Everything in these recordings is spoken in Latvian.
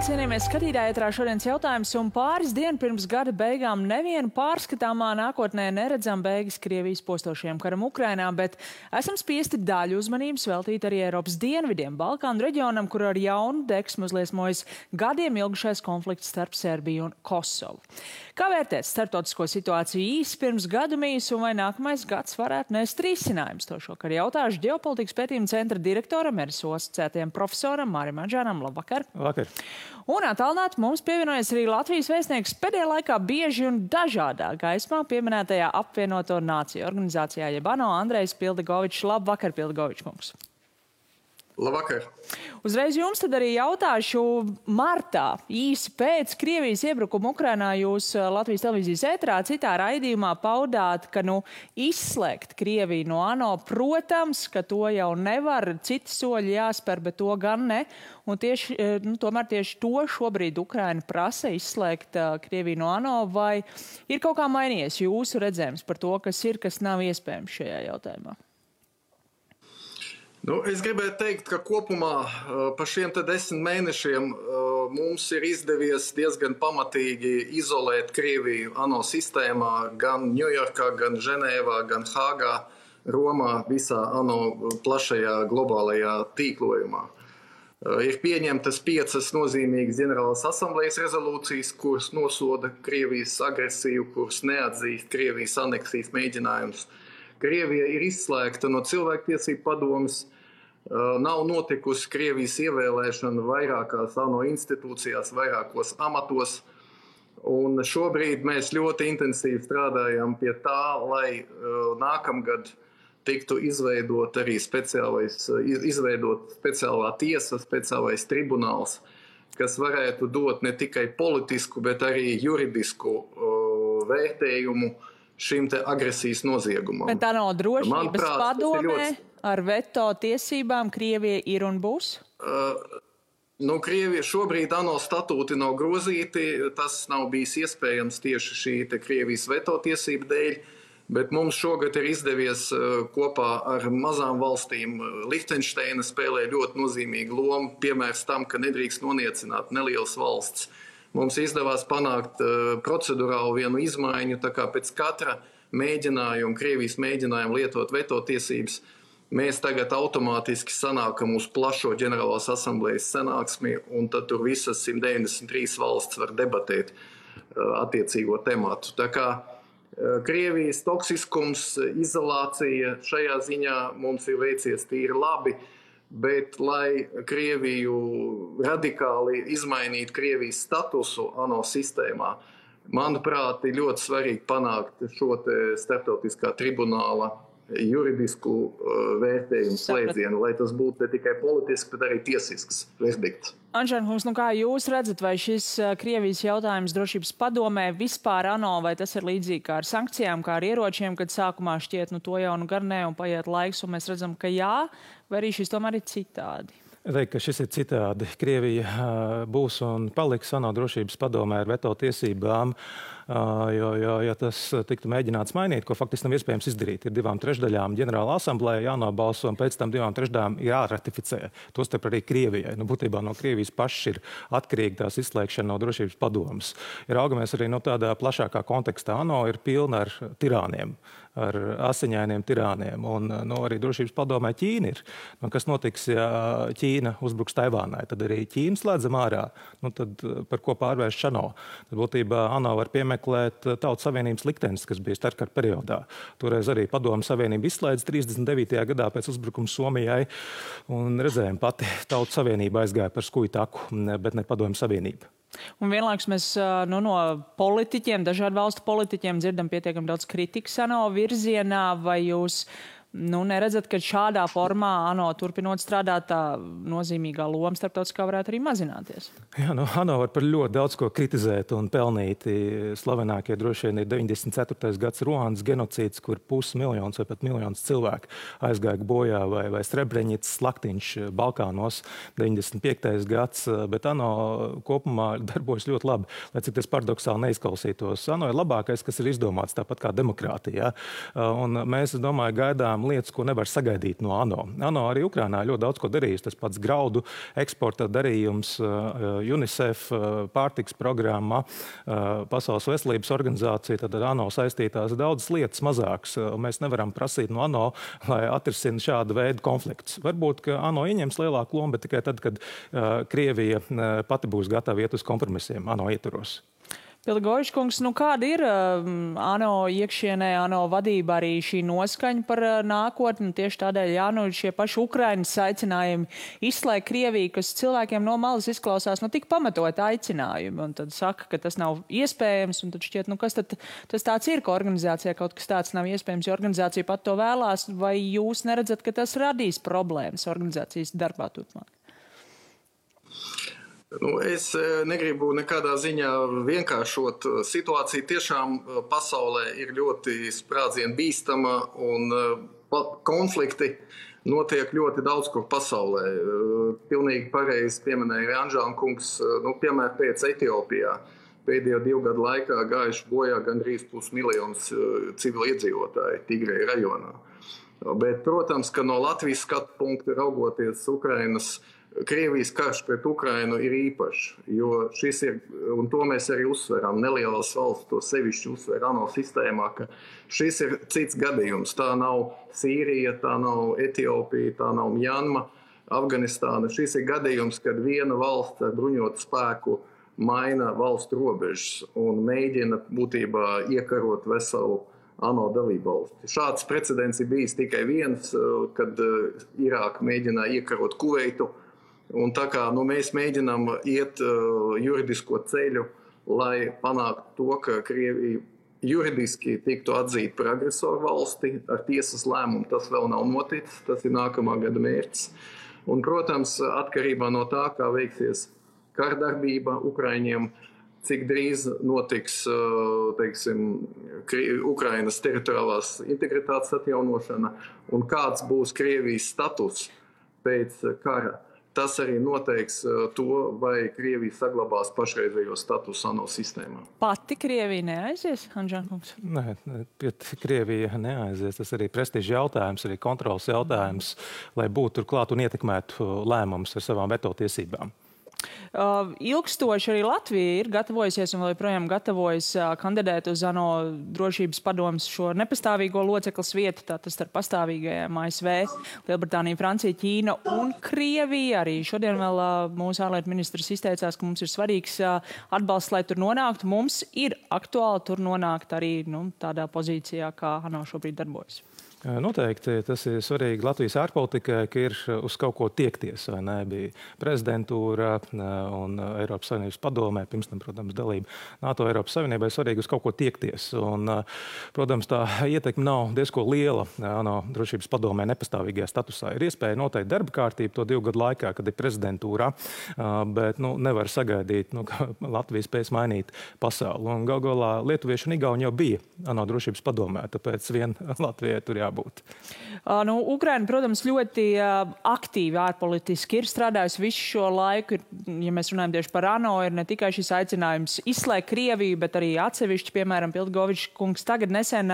Sveicināti, cienījamies skatītāji, ietrā šodienas jautājums. Un pāris dienu pirms gada beigām nevienu pārskatāmā nākotnē neredzam beigas Krievijas postošajam karam Ukrainā, bet esam spiesti daļu uzmanības veltīt arī Eiropas dienvidiem, Balkānu reģionam, kur ar jaunu deksmu uzliesmojas gadiem ilgušais konflikts starp Serbiju un Kosovu. Kā vērtēt starptautisko situāciju īsi pirms gadu mīs un vai nākamais gads varētu nest risinājums? To šokar jautāšu ģeopolitikas pētījuma centra direktoram, Erisu asociētajam profesoram Mārim Anžānam. Labvakar! Vakar. Un attālināti mums pievienojas arī Latvijas vēstnieks pēdējā laikā bieži un dažādā gaismā pieminētajā apvienoto nāciju organizācijā Jebano Andrejs Pildegovičs. Labvakar, Pildegovičs kungs! Labvakar! Uzreiz jums arī jautāšu martā, īsi pēc Krievijas iebrukuma Ukrainā, jūs eh, Latvijas televīzijas ētrā citā raidījumā paudāt, ka nu izslēgt Krieviju no ANO, protams, ka to jau nevar, citi soļi jāspēr, bet to gan ne. Un tieši, eh, nu, tomēr tieši to šobrīd Ukraina prasa izslēgt uh, Krieviju no ANO, vai ir kaut kā mainījies jūsu redzējums par to, kas ir, kas nav iespējams šajā jautājumā? Nu, es gribēju teikt, ka kopumā pa šiem desmit mēnešiem mums ir izdevies diezgan pamatīgi izolēt Krieviju ANO sistēmā, gan Ņujorkā, gan Ženēvā, gan Hāgā, Romā, visā ANO plašajā globālajā tīklojumā. Ir pieņemtas piecas nozīmīgas ģenerālās asamblejas rezolūcijas, kuras nosoda Krievijas agresiju, kuras neatzīst Krievijas aneksijas mēģinājumus Krievija ir izslēgta no cilvēktiesību padomas. Nav notikusi Krievijas ievēlēšana vairākās ANO institūcijās, vairākos amatos. Un šobrīd mēs ļoti intensīvi strādājam pie tā, lai nākamgad tiktu izveidot arī speciālais, izveidot speciālā tiesa, speciālais tribunāls, kas varētu dot ne tikai politisku, bet arī juridisku vērtējumu uh, šim agresijas noziegumam. Bet tā nav drošības Manuprāt, padomē ļoti... ar veto tiesībām Krievija ir un būs? Uh, Nu, Krievija šobrīd ANO statūti nav grozīti. Tas nav bijis iespējams tieši šī Krievijas veto tiesību dēļ. Bet mums šogad ir izdevies uh, kopā ar mazām valstīm. Uh, Liechtensteina spēlē ļoti nozīmīgu lomu. Piemērs tam, ka nedrīkst noniecināt nelielas valsts. Mums izdevās panākt uh, procedurālu vienu izmaiņu, tā kā pēc katra mēģinājuma, Krievijas mēģinājuma lietot veto tiesības, mēs tagad automātiski sanākam uz plašo ģenerālās asamblejas sanāksmi, un tad tur visas 193 valsts var debatēt uh, attiecīgo tematu. Tā kā uh, Krievijas toksiskums, izolācija šajā ziņā mums ir veicies tīri labi. Uh, Bet, lai Krieviju radikāli izmainītu Krievijas statusu ANO sistēmā, manuprāt, ir ļoti svarīgi panākt šo starptautiskā tribunāla juridisku uh, vērtējumu slēdzienu, lai tas būtu ne tikai politisks, bet arī tiesisks verdikts. Anžēnkungs, nu kā jūs redzat, vai šis uh, Krievijas jautājums drošības padomē vispār ANO, vai tas ir līdzīgi kā ar sankcijām, kā ar ieročiem, kad sākumā šķiet, nu to jau nu gar nē, un paiet laiks, un mēs redzam, ka jā, vai arī šis tomēr ir citādi? Teikt, ka šis ir citādi. Krievija uh, būs un paliks ANO drošības padomē ar veto tiesībām. Uh, Jo, jo, ja tas tiktu mēģināts mainīt, ko faktiski nav iespējams izdarīt, ir divām trešdaļām ģenerāla asamblēja jānobalso, un pēc tam divām trešdaļām jāratificē. Tostarp arī Krievijai. Nu, būtībā no Krievijas pašas ir atkarīga tās izslēgšana no drošības padomas. Ja raugamies arī no tādā plašākā kontekstā, ANO ir pilna ar tirāniem ar asiņainiem tirāniem. Un, nu, arī drošības padomē Ķīna ir. Nu, kas notiks, ja Ķīna uzbruks Taivānai? Tad arī Ķīna slēdzam ārā. Nu, tad, par ko pārvērst ANO? Tad būtībā ANO var piemeklēt eh, Tautas Savienības liktenis, kas bija starpkara periodā. Toreiz arī Padomu Savienība izslēdza 39. gadā pēc uzbrukuma Somijai, un redzējām, pati Tautas Savienība aizgāja par skuju taku, bet ne Padomu Savienība. Un vienlaikus mēs nu, no politiķiem, dažādu valstu politiķiem dzirdam pietiekami daudz kritikas ANO virzienā, vai jūs Nu, neredzat, ka šādā formā ANO turpinot strādāt, tā nozīmīgā loma starptautiskā varētu arī mazināties? Jā, nu, ANO var par ļoti daudz ko kritizēt un pelnīt. Slavenākie droši vien ir 94. gads Ruandas genocīds, kur pusmiljons vai pat miljons cilvēku aizgāja bojā, vai, vai Srebrenicas slaktiņš Balkānos 95. gads, bet ANO kopumā darbojas ļoti labi, lai cik tas paradoxāli neizklausītos. ANO ir labākais, kas ir izdomāts tāpat kā demokrātija. Un mēs, domāju, gaidām darām lietas, ko nevar sagaidīt no ANO. ANO arī Ukrainā ļoti daudz ko darījis. Tas pats graudu eksporta darījums, UNICEF pārtiks programma, Pasaules veselības organizācija, tad ar ANO saistītās daudzas lietas mazākas. Mēs nevaram prasīt no ANO, lai atrisina šādu veidu konfliktus. Varbūt, ka ANO ieņems lielāku lomu, bet tikai tad, kad Krievija pati būs gatava iet uz kompromisiem ANO ietvaros. Pilgovičkungs, nu kāda ir uh, ANO iekšienē, ANO vadība arī šī noskaņa par uh, nākotni? Tieši tādēļ, jā, nu šie paši Ukrainas aicinājumi izslēgt Krieviju, kas cilvēkiem no malas izklausās, nu tik pamatot aicinājumi, un tad saka, ka tas nav iespējams, un tad šķiet, nu kas tad tas tāds ir, ka organizācijā kaut kas tāds nav iespējams, jo organizācija pat to vēlās, vai jūs neredzat, ka tas radīs problēmas organizācijas darbā turpmāk? Nu, es e, negribu nekādā ziņā vienkāršot e, situāciju. Tiešām e, pasaulē ir ļoti sprādzienu bīstama un konflikti notiek ļoti daudz kur pasaulē. Pilnīgi pareizi pieminēja Ranžāna kungs, nu, piemēram, pēc Etiopijā. Pēdējo divu gadu laikā gājuši bojā gandrīz pusmiljons civiliedzīvotāju Tigreja rajonā. Bet, protams, ka no Latvijas skatu punkta raugoties Ukrainas uh, Krievijas karš pret Ukrainu ir īpašs, jo šis ir, un to mēs arī uzsveram, nelielas valsts to sevišķi uzsver ANO sistēmā, ka šis ir cits gadījums. Tā nav Sīrija, tā nav Etiopija, tā nav Mjanma, Afganistāna. Šis ir gadījums, kad viena valsts ar bruņotu spēku maina valstu robežas un mēģina būtībā iekarot veselu ANO dalību valsti. Šāds precedents ir bijis tikai viens, kad Irāka mēģināja iekarot Kuveitu Un tā kā nu, mēs mēģinām iet uh, juridisko ceļu, lai panāktu to, ka Krievija juridiski tiktu atzīta par agresoru valsti ar tiesas lēmumu, tas vēl nav noticis. Tas ir nākamā gada mērķis. Un, protams, atkarībā no tā, kā veiksies kardarbība Ukraiņiem, cik drīz notiks uh, teiksim, Ukrainas teritoriālās integritātes atjaunošana un kāds būs Krievijas status pēc kara Tas arī noteiks uh, to, vai Krievija saglabās pašreizējo statusu ANO sistēmā. Pati Krievija neaizies, Anžēnkungs? Nē, Krievija neaizies. Tas arī prestižs jautājums, arī kontrols jautājums, lai būtu turklāt un ietekmētu lēmumus ar savām veto tiesībām. Ilgstoši arī Latvija ir gatavojusies un joprojām gatavojas kandidēt uz ANO drošības padomus šo nepastāvīgo locekles vietu, tātad starp pastāvīgajiem ASV, Lielbritānija, Francija, Ķīna un Krievija. Arī šodien vēl mūsu ārlietu ministrs izteicās, ka mums ir svarīgs atbalsts, lai tur nonāktu. Mums ir aktuāli tur nonākt arī nu, tādā pozīcijā, kā ANO šobrīd darbojas. Noteikti tas ir svarīgi Latvijas ārpolitikai, ka ir uz kaut ko tiekties. Bija prezidentūra un Eiropas Savienības padomē, pirms tam, protams, dalība NATO Eiropas Savienībai svarīgi uz kaut ko tiekties. Un, protams, tā ietekme nav diezko liela ANO drošības padomē nepastāvīgajā statusā. Ir iespēja noteikt darba kārtību to divu gadu laikā, kad ir prezidentūra, bet nu, nevar sagaidīt, nu, ka Latvija spēs mainīt pasauli. Galu galā Lietuvieši un Igauni jau bija ANO drošības padomē, tāpēc vien Latvijai tur jā jābūt? Nu, Ukraina, protams, ļoti aktīvi ārpolitiski ir strādājusi visu šo laiku. Ir, ja mēs runājam tieši par ANO, ir ne tikai šis aicinājums izslēgt Krieviju, bet arī atsevišķi, piemēram, Pilgovičs kungs tagad nesen,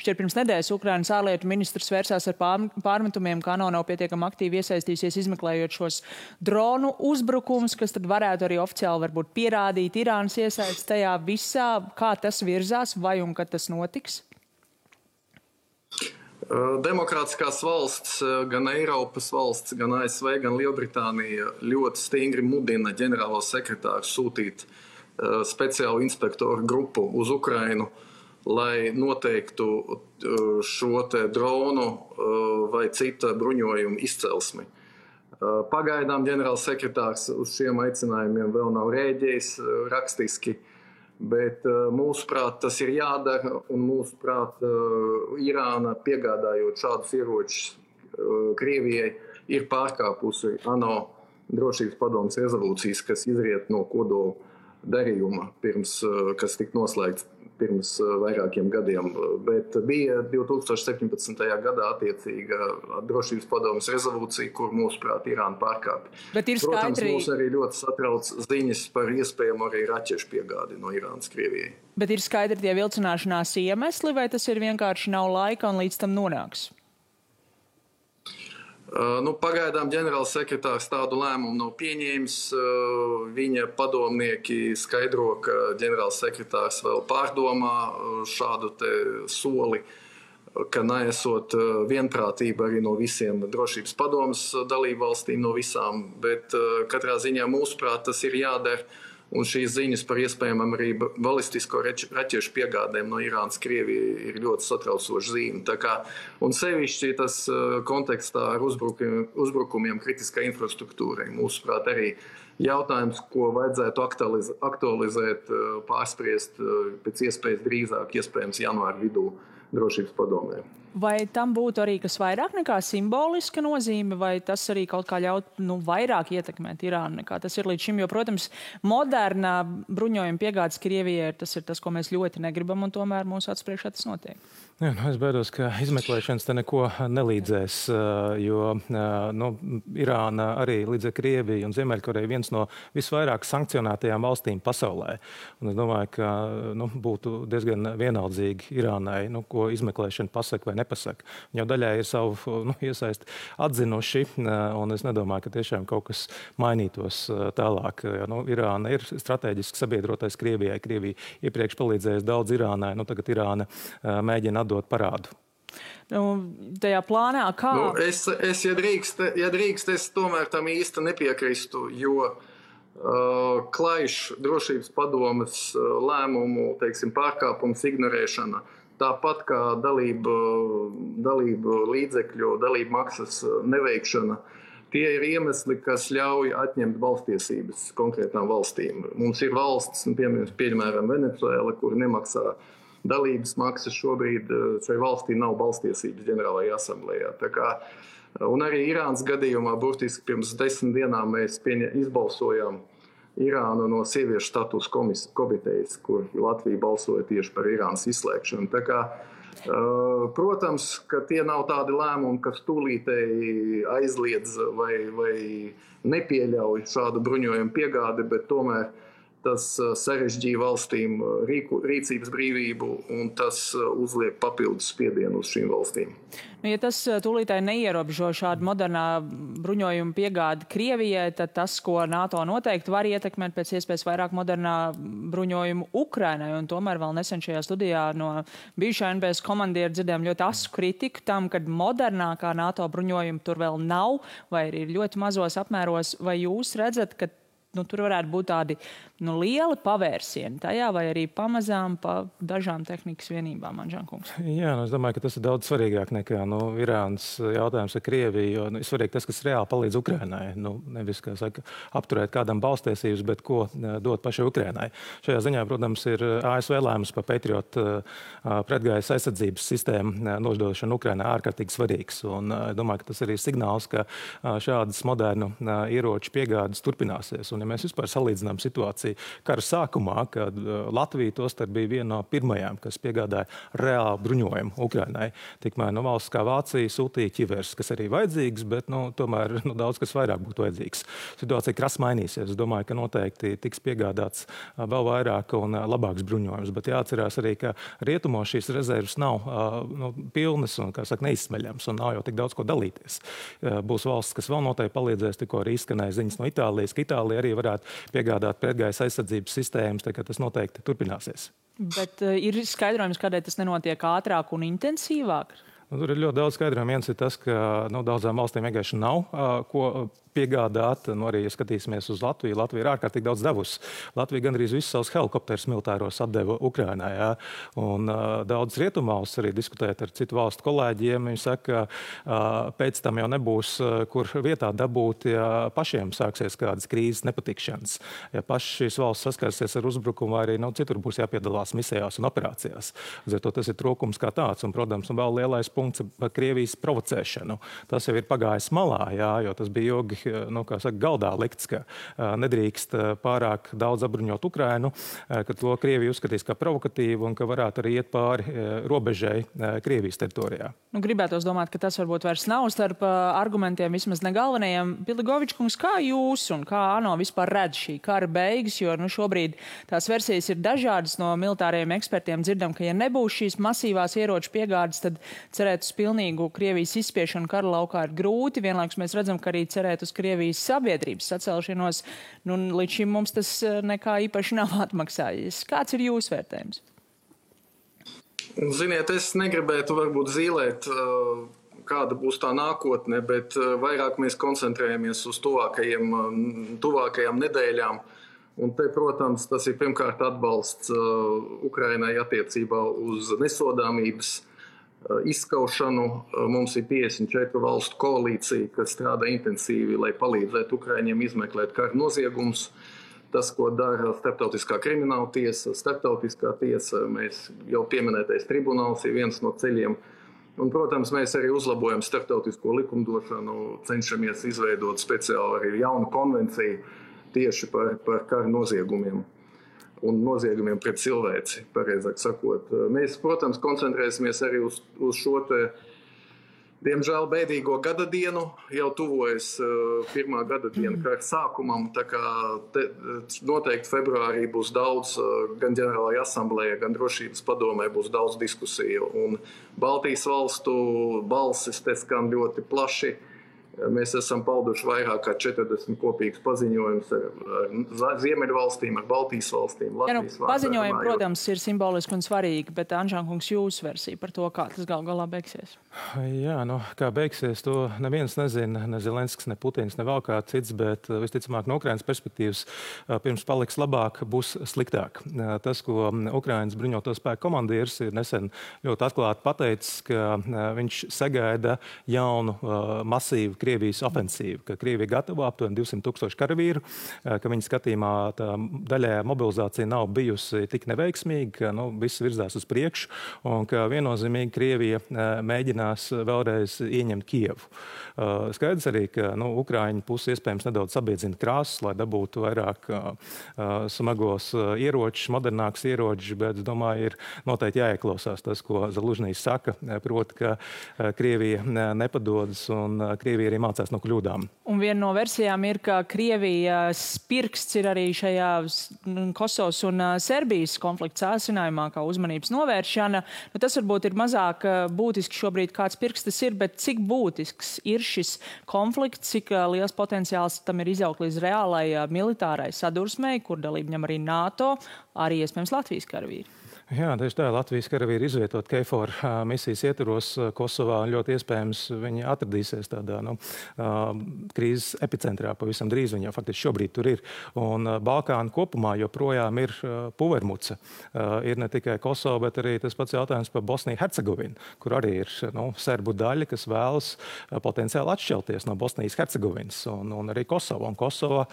šķiet pirms nedēļas, Ukrainas ārlietu ministrs vērsās ar pār, pārmetumiem, ka ANO nav pietiekami aktīvi iesaistījusies izmeklējot šos dronu uzbrukumus, kas tad varētu arī oficiāli varbūt pierādīt Irānas iesaist tajā visā, kā tas virzās vai un kad tas notiks? Demokrātiskās valsts, gan Eiropas valsts, gan ASV, gan Lielbritānija ļoti stingri mudina ģenerālo sekretāru sūtīt speciālu inspektoru grupu uz Ukrainu, lai noteiktu šo dronu vai cita bruņojuma izcelsmi. Pagaidām ģenerālsekretārs uz šiem aicinājumiem vēl nav rēģējis rakstiski. Uh, Bet uh, mūsuprāt, tas ir jādara, un mūsuprāt, uh, Irāna piegādājot šādus ieročus uh, Krievijai, ir pārkāpusi ANO drošības padomus rezolūcijas, kas izriet no kodola darījuma, pirms, kas tika noslēgts pirms vairākiem gadiem. Bet bija 2017. gadā attiecīga drošības padomus rezolūcija, kur mūsuprāt Irāna pārkāpja. Bet ir skaidri... Protams, mūs arī ļoti satrauc ziņas par iespējamu arī raķešu piegādi no Irānas Krievijai. Bet ir skaidri tie vilcināšanās iemesli, vai tas ir vienkārši nav laika un līdz tam nonāks? Nu, pagaidām ģenerālsekretārs tādu lēmumu nav pieņēmis. Viņa padomnieki skaidro, ka ģenerālsekretārs vēl pārdomā šādu soli, ka nesot vienprātība arī no visiem drošības padomus dalību valstīm, no visām, bet katrā ziņā mūsuprāt tas ir jādara Un šīs ziņas par iespējamām arī balistisko raķešu piegādēm no Irānas Krievijai ir ļoti satraucoša zīme. Kā, un sevišķi tas uh, kontekstā ar uzbrukumiem, uzbrukumiem kritiskai infrastruktūrai. Mūsuprāt, arī jautājums, ko vajadzētu aktualiz aktualizēt, uh, pārspriest uh, pēc iespējas drīzāk, iespējams, janvāra vidū drošības padomē. Vai tam būtu arī kas vairāk nekā simboliska nozīme, vai tas arī kaut kā ļaut nu, vairāk ietekmēt Irānu nekā tas ir līdz šim? Jo, protams, modernā bruņojuma piegādes Krievijai tas ir tas, ko mēs ļoti negribam, un tomēr mūsu acu priekšā tas notiek. Jā, nu, es baidos, ka izmeklēšanas te neko nelīdzēs, jo nu, Irāna arī līdz ar Krieviju un Ziemeļkoreju viens no visvairāk sankcionētajām valstīm pasaulē. Un es domāju, ka nu, būtu diezgan vienaldzīgi Irānai, nu, ko izmeklēšana pasaka vai nepasaka. Viņi jau daļai ir savu nu, iesaisti atzinuši, un es nedomāju, ka tiešām kaut kas mainītos tālāk. Nu, Irāna ir strateģisks sabiedrotais Krievijai. Krievija iepriekš palīdzējusi daudz Irānai, nu, tagad Irāna mēģina atdot parādu. Nu, tajā plānā, kā. Nu, es, es ja, drīkst, ja drīkst, es tomēr tam īsti nepiekrīstu, jo uh, klaišs drošības padomas uh, lēmumu teiksim, pārkāpums ignorēšana, tāpat kā dalība, dalība līdzekļu, dalība maksas neveikšana. Tie ir iemesli, kas ļauj atņemt valstiesības konkrētām valstīm. Mums ir valsts, nu, piemēram, Venecuēla, kur nemaksā uh, dalības maksas šobrīd eh, šai valstī nav balstiesības ģenerālajā asamblējā. Kā, un arī Irānas gadījumā, burtiski pirms desmit dienām mēs pieņa, izbalsojām Irānu no sieviešu status komitejas, kur Latvija balsoja tieši par Irānas izslēgšanu. Kā, Uh, protams, ka tie nav tādi lēmumi, kas tūlītēji aizliedz vai, vai nepieļauj šādu bruņojumu piegādi, bet tomēr tas uh, sarežģīja valstīm uh, rīku, rīcības brīvību un tas uh, uzliek papildus spiedienu uz šīm valstīm. Nu, ja tas tūlītēji neierobežo šādu modernā bruņojuma piegādi Krievijai, tad tas, ko NATO noteikti var ietekmēt pēc iespējas vairāk modernā bruņojuma Ukrainai. Un tomēr vēl nesen šajā studijā no bijušā NBS komandiera dzirdējām ļoti asu kritiku tam, ka modernākā NATO bruņojuma tur vēl nav vai ir ļoti mazos apmēros. Vai jūs redzat, ka nu, tur varētu būt tādi nu, lieli pavērsieni tajā, vai arī pamazām pa dažām tehnikas vienībām, Anžankungs? Jā, nu, es domāju, ka tas ir daudz svarīgāk nekā nu, Irānas jautājums ar Krieviju, jo nu, svarīgi tas, kas reāli palīdz Ukrainai. Nu, nevis, kā saka, apturēt kādam balstiesības, bet ko dot pašai Ukrainai. Šajā ziņā, protams, ir ASV lēmums par Patriot pretgājas aizsardzības sistēmu nodošanu Ukrainai ārkārtīgi svarīgs. Un, domāju, ka tas arī ir signāls, ka šādas modernu ieroču piegādes turpināsies. Un, ja mēs vispār salīdzinām situāciju kara sākumā, kad uh, Latvija tostarp bija viena no pirmajām, kas piegādāja reālu bruņojumu Ukrainai, tikmēr no valsts kā Vācija sūtīja ķivers, kas arī vajadzīgs, bet nu, tomēr nu, daudz kas vairāk būtu vajadzīgs. Situācija krasi mainīsies. Es domāju, ka noteikti tiks piegādāts uh, vēl vairāk un uh, labāks bruņojums, bet jāatcerās arī, ka rietumos šīs rezerves nav nu, pilnas un, saka, neizsmeļamas un nav jau tik daudz ko dalīties. Būs valsts, kas vēl noteikti palīdzēs, tikko arī izskanēja ziņas no Itālijas, ka Itālija arī varētu piegādāt pretgaisa aizsardzības sistēmas, tad tas noteikti turpināsies. Bet uh, ir skaidrojums, kādēļ tas nenotiek ātrāk un intensīvāk? Nu, tur ir ļoti daudz skaidrojumu. Viens ir tas, ka nu, daudzām valstīm vienkārši nav uh, ko piegādāt. Nu, arī, ja skatīsimies uz Latviju, Latvija ir ārkārtīgi daudz devusi. Latvija gandrīz visus savus helikopterus militāros atdeva Ukrainai. Ja? Un, uh, daudz rietumvalsts arī diskutējot ar citu valstu kolēģiem. Viņi saka, ka uh, pēc tam jau nebūs, uh, kur vietā dabūt, ja pašiem sāksies kādas krīzes nepatikšanas. Ja paši šīs valsts saskarsies ar uzbrukumu, arī nu, citur būs jāpiedalās misijās un operācijās. Zato tas ir trūkums kā tāds. Un, protams, un vēl lielais punkts par Krievijas provocēšanu. Tas jau ir pagājis malā, jā, jo tas bija ilgi nu, saka, galdā likts, ka nedrīkst pārāk daudz apbruņot Ukrainu, ka to Krievija uzskatīs kā provokatīvu un ka varētu arī iet pāri robežai Krievijas teritorijā. Nu, gribētos domāt, ka tas varbūt vairs nav starp argumentiem, vismaz ne galvenajiem. Pilgovičs kungs, kā jūs un kā ANO vispār redz šī kara beigas, jo nu, šobrīd tās versijas ir dažādas no militāriem ekspertiem. Dzirdam, ka ja nebūs šīs masīvās ieroču piegādes, tad cerēt uz pilnīgu Krievijas izspiešanu kara laukā ir grūti. Vienlaikus mēs redzam, ka arī cerēt uz Krievijas sabiedrības sacelšanos, nu, līdz šim mums tas nekā īpaši nav atmaksājis. Kāds ir jūsu vērtējums? Ziniet, es negribētu varbūt zīmēt, kāda būs tā nākotne, bet vairāk mēs koncentrējamies uz tuvākajiem, tuvākajām nedēļām. Un te, protams, tas ir pirmkārt atbalsts Ukrainai attiecībā uz nesodāmības izskaušanu. Mums ir 54 valstu koalīcija, kas strādā intensīvi, lai palīdzētu Ukraiņiem izmeklēt kara noziegumus. Tas, ko dara Startautiskā krimināla tiesa, Startautiskā tiesa, mēs jau pieminētais tribunāls ir viens no ceļiem. Un, protams, mēs arī uzlabojam starptautisko likumdošanu, cenšamies izveidot speciālu arī jaunu konvenciju tieši par, par kara noziegumiem un noziegumiem pret cilvēci. Sakot. Mēs, protams, koncentrēsimies arī uz, uz šo te, Diemžēl bēdīgo gada dienu jau tuvojas uh, pirmā gada diena mm. kara sākumam. Te, noteikti februārī būs daudz, uh, gan ģenerālajā asamblējā, gan drošības padomē būs daudz diskusiju. Un Baltijas valstu balsis te skan ļoti plaši. Uh, Mēs esam pauduši vairāk kā 40 kopīgus paziņojumus ar, Ziemeļvalstīm, ar Baltijas valstīm. Ja, nu, paziņojumi, protams, ir simboliski un svarīgi, bet Anžānkungs jūsu versija par to, kā tas gal galā beigsies? Jā, nu, kā beigsies, to neviens nezina, ne Zelenskis, ne Putins, ne vēl kāds cits, bet visticamāk no Ukrainas perspektīvas pirms paliks labāk, būs sliktāk. Tas, ko Ukrainas bruņoto spēku komandieris ir nesen ļoti atklāti pateicis, ka viņš sagaida jaunu masīvu Krievijas ofensīvu, ka Krievija gatavo aptuveni 200 tūkstoši karavīru, ka viņa skatījumā tā daļējā mobilizācija nav bijusi tik neveiksmīga, ka nu, viss virzās uz priekšu un ka viennozīmīgi Krievija mēģinās vēlreiz ieņemt Kievu. Skaidrs arī, ka nu, Ukraiņu puse iespējams nedaudz sabiedzina krāsas, lai dabūtu vairāk smagos ieročus, modernākus ieročus, bet domāju, ir noteikti jāieklausās tas, ko Zalužnīs saka, proti, ka Krievija nepadodas un Krievija ir arī mācās no kļūdām. Un viena no versijām ir, ka Krievijas pirksts ir arī šajā Kosovas un Serbijas konflikta sāsinājumā, kā uzmanības novēršana. Nu, tas varbūt ir mazāk būtiski šobrīd, kāds pirksts tas ir, bet cik būtisks ir šis konflikts, cik liels potenciāls tam ir izaugt līdz reālai militārai sadursmei, kur dalību ņem arī NATO, arī iespējams Latvijas karavīri. Jā, tieši tā. Latvijas karavīri izvietot KFOR misijas ietvaros Kosovā. Ļoti iespējams, viņi atradīsies tādā nu, krīzes epicentrā pavisam drīz. Viņi jau faktiski šobrīd tur ir. Un Balkāna kopumā joprojām ir puvermuca. Ir ne tikai Kosova, bet arī tas pats jautājums par Bosniju-Hercegovinu, kur arī ir nu, serbu daļa, kas vēlas potenciāli atšķelties no Bosnijas-Hercegovinas un, un arī Kosova. Un Kosova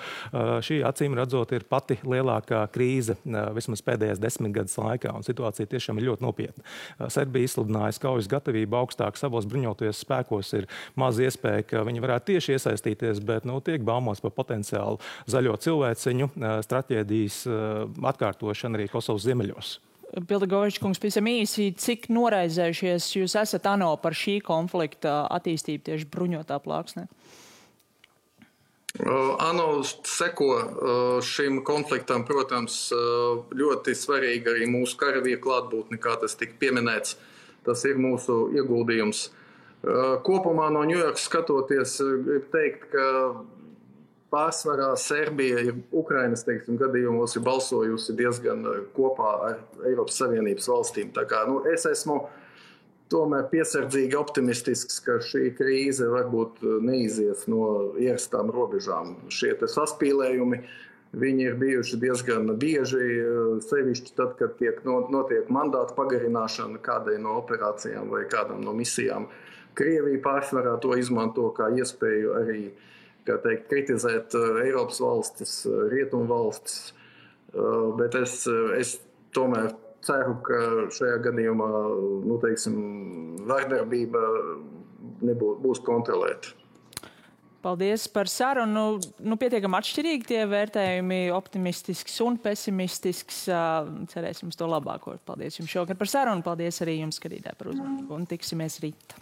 šī acīm redzot ir pati lielākā krīze vismaz pēdējās desmitgades laikā un situācija tiešām ir ļoti nopietna. Serbija izsludinājusi kaujas gatavību augstāk savos bruņoties spēkos. Ir maz iespēja, ka viņi varētu tieši iesaistīties, bet nu, tiek baumots par potenciālu zaļo cilvēciņu stratēģijas atkārtošanu arī Kosovas ziemeļos. Pildegovičs kungs, pavisam īsi, cik noraizējušies jūs esat ANO par šī konflikta attīstību tieši bruņotā plāksnē? ANO seko šim konfliktam, protams, ļoti svarīga arī mūsu karavīru klātbūtne, kā tas tika pieminēts. Tas ir mūsu ieguldījums. Kopumā no Ņujorkas skatoties, gribu teikt, ka pārsvarā Serbija ir Ukrainas teiksim, gadījumos ir balsojusi diezgan kopā ar Eiropas Savienības valstīm. Tā kā, nu, es esmu uh, tomēr piesardzīgi optimistisks, ka šī krīze varbūt uh, neizies no ierastām robežām. Šie saspīlējumi viņi ir bijuši diezgan bieži, uh, sevišķi tad, kad tiek notiek mandāta pagarināšana kādai no operācijām vai kādam no misijām. Krievija pārsvarā to izmanto kā iespēju arī teikt, kritizēt uh, Eiropas valstis, Rietumu valstis. Bet es, es tomēr ceru, ka šajā gadījumā nu, teiksim, vardarbība nebūs, būs kontrolēta. Paldies par sarunu. Nu, pietiekami atšķirīgi tie vērtējumi, optimistisks un pesimistisks. Cerēsim uz to labāko. Paldies jums šovakar par sarunu. Paldies arī jums, skatītāji, par uzmanību. Un tiksimies rīt.